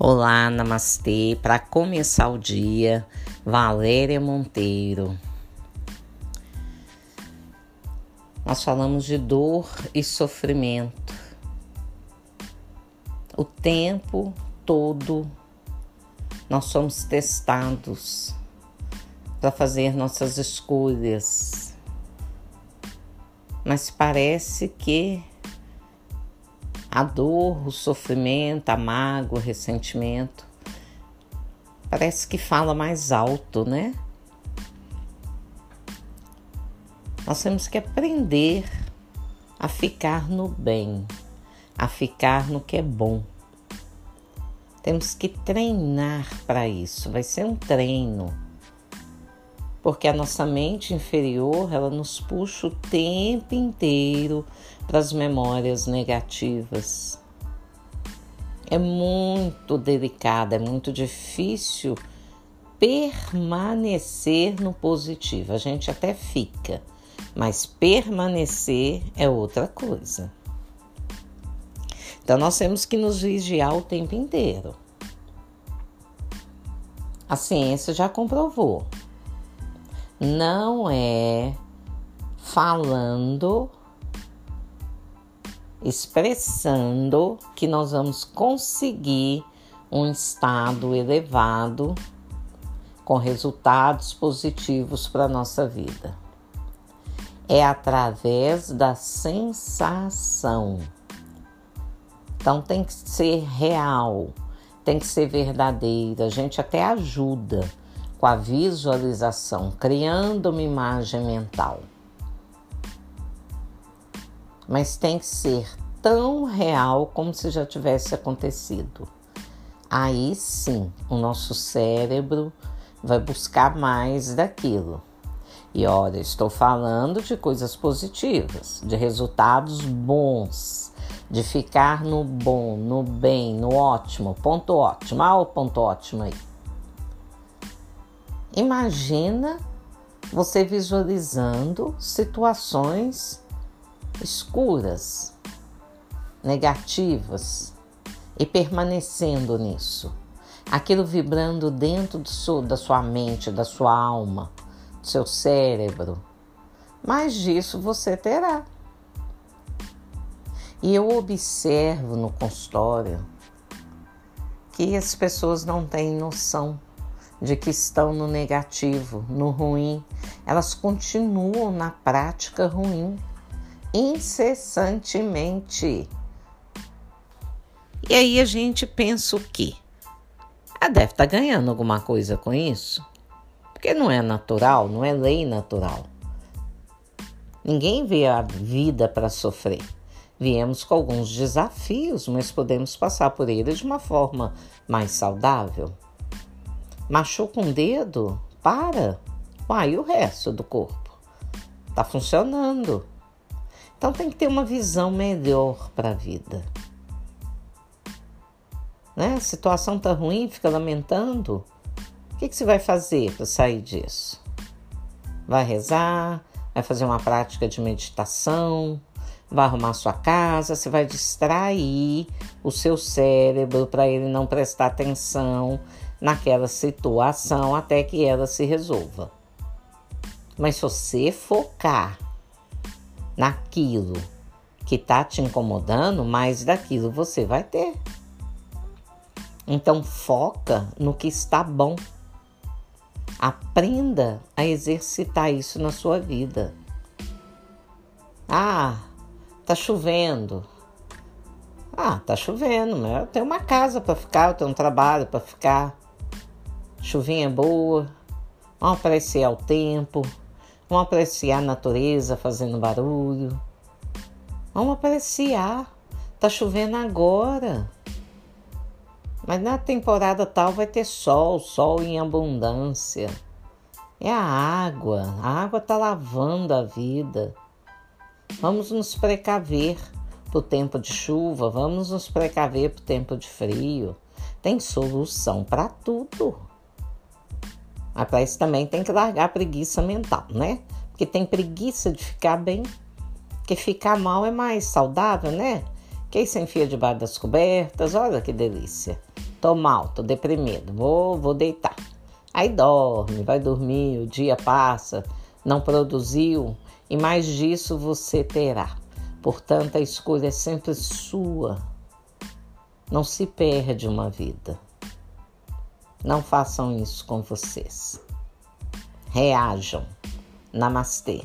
Olá, namastê. Para começar o dia, Valéria Monteiro. Nós falamos de dor e sofrimento. O tempo todo nós somos testados para fazer nossas escolhas. Mas parece que a dor, o sofrimento, a mágoa, o ressentimento. Parece que fala mais alto, né? Nós temos que aprender a ficar no bem, a ficar no que é bom. Temos que treinar para isso, vai ser um treino. Porque a nossa mente inferior, ela nos puxa o tempo inteiro para as memórias negativas. É muito delicado, é muito difícil permanecer no positivo. A gente até fica, mas permanecer é outra coisa. Então nós temos que nos vigiar o tempo inteiro. A ciência já comprovou. Não é falando expressando que nós vamos conseguir um estado elevado com resultados positivos para a nossa vida. É através da sensação. Então tem que ser real, tem que ser verdadeira. A gente até ajuda com a visualização, criando uma imagem mental mas tem que ser tão real como se já tivesse acontecido. Aí sim, o nosso cérebro vai buscar mais daquilo. E olha, estou falando de coisas positivas, de resultados bons, de ficar no bom, no bem, no ótimo, ponto ótimo. Ah, o ponto ótimo aí. Imagina você visualizando situações escuras, negativas e permanecendo nisso. Aquilo vibrando dentro do da sua mente, da sua alma, do seu cérebro. Mais disso você terá. E eu observo no consultório que as pessoas não têm noção de que estão no negativo, no ruim. Elas continuam na prática ruim incessantemente. E aí a gente pensa o quê? Ah, deve estar tá ganhando alguma coisa com isso. Porque não é natural, não é lei natural. Ninguém vê a vida para sofrer. Viemos com alguns desafios, mas podemos passar por eles de uma forma mais saudável. Machuca um dedo? Para. Uai, e o resto do corpo? Tá funcionando. Então tem que ter uma visão melhor para a vida. Né? A situação tá ruim, fica lamentando. O que, que você vai fazer para sair disso? Vai rezar, vai fazer uma prática de meditação, vai arrumar sua casa, você vai distrair o seu cérebro para ele não prestar atenção naquela situação até que ela se resolva. Mas se você focar naquilo que está te incomodando, mais daquilo você vai ter. Então foca no que está bom. Aprenda a exercitar isso na sua vida. Ah, tá chovendo. Ah, tá chovendo, mas eu tenho uma casa para ficar, eu tenho um trabalho para ficar. Chuvinha é boa. Vamos apreciar o tempo. Vamos apreciar a natureza fazendo barulho. Vamos apreciar. Tá chovendo agora. Mas na temporada tal vai ter sol, sol em abundância. É a água. A água tá lavando a vida. Vamos nos precaver para o tempo de chuva, vamos nos precaver para o tempo de frio. Tem solução para tudo. Mas também tem que largar a preguiça mental, né? Porque tem preguiça de ficar bem. Porque ficar mal é mais saudável, né? Que aí você enfia debaixo das cobertas, olha que delícia. tô mal, tô deprimido, vou, vou deitar. Aí dorme, vai dormir, o dia passa, não produziu e mais disso você terá. Portanto, a escolha é sempre sua. Não se perde uma vida. Não façam isso com vocês. Reajam. Namastê.